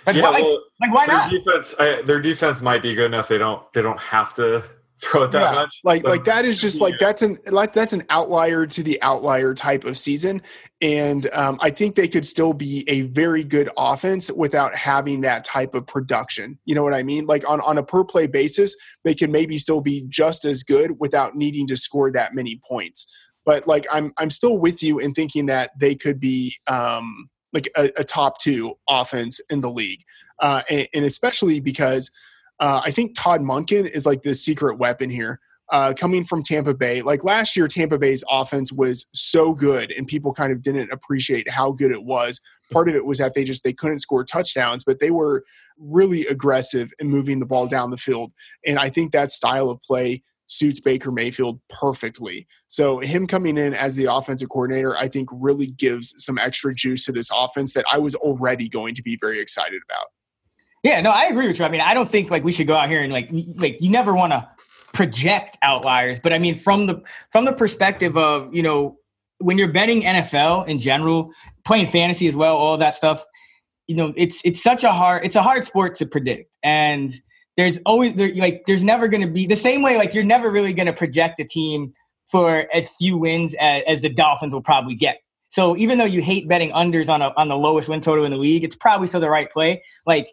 Like,
yeah
why,
well
like, why
their
not?
defense I, their defense might be good enough. They don't they don't have to throw it that
yeah,
much.
like
but-
like that is just like that's an like that's an outlier to the outlier type of season. And um, i think they could still be a very good offense without having that type of production. You know what i mean? Like on, on a per play basis they can maybe still be just as good without needing to score that many points. But like i'm i'm still with you in thinking that they could be um like a, a top two offense in the league uh and, and especially because uh, I think Todd Monken is like the secret weapon here. Uh, coming from Tampa Bay, like last year, Tampa Bay's offense was so good, and people kind of didn't appreciate how good it was. Part of it was that they just they couldn't score touchdowns, but they were really aggressive in moving the ball down the field. And I think that style of play suits Baker Mayfield perfectly. So him coming in as the offensive coordinator, I think really gives some extra juice to this offense that I was already going to be very excited about.
Yeah, no, I agree with you. I mean, I don't think like we should go out here and like like you never want to project outliers, but I mean from the from the perspective of, you know, when you're betting NFL in general, playing fantasy as well, all that stuff, you know, it's it's such a hard it's a hard sport to predict. And there's always there like there's never going to be the same way like you're never really going to project a team for as few wins as, as the Dolphins will probably get. So even though you hate betting unders on a, on the lowest win total in the league, it's probably still the right play. Like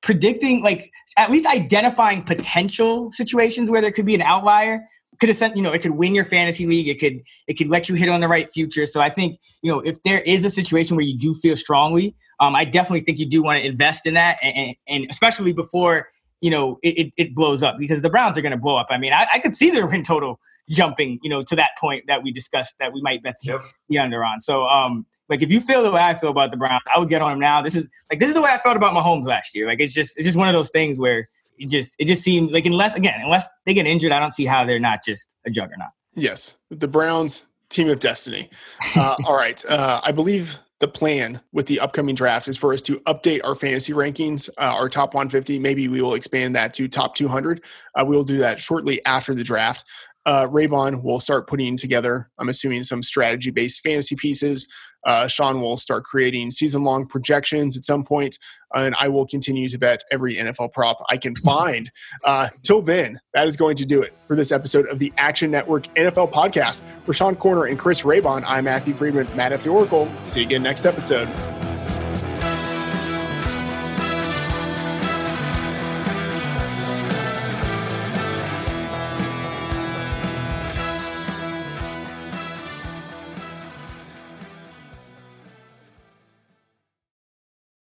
predicting, like at least identifying potential situations where there could be an outlier could have sent, you know, it could win your fantasy league. It could, it could let you hit on the right future. So I think, you know, if there is a situation where you do feel strongly, um, I definitely think you do want to invest in that, and, and, and especially before you know it, it, it blows up because the Browns are going to blow up. I mean, I, I could see their win total jumping, you know, to that point that we discussed that we might bet the,
Yep.
the under on. So, um, like if you feel the way I feel about the Browns, I would get on them now. This is like this is the way I felt about Mahomes last year. Like it's just it's just one of those things where it just it just seems like unless again unless they get injured, I don't see how they're not just a juggernaut.
Yes, the Browns, team of destiny. Uh, all right, uh, I believe the plan with the upcoming draft is for us to update our fantasy rankings, uh, our top 150. Maybe we will expand that to top 200. Uh, we will do that shortly after the draft. Uh, Raybon will start putting together, I'm assuming, some strategy based fantasy pieces. Uh, Sean will start creating season long projections at some point, and I will continue to bet every NFL prop I can find. Uh, till then, that is going to do it for this episode of the Action Network NFL podcast. For Sean Koerner and Chris Raybon, I'm Matthew Freedman, Matt at the Oracle. See you again next episode.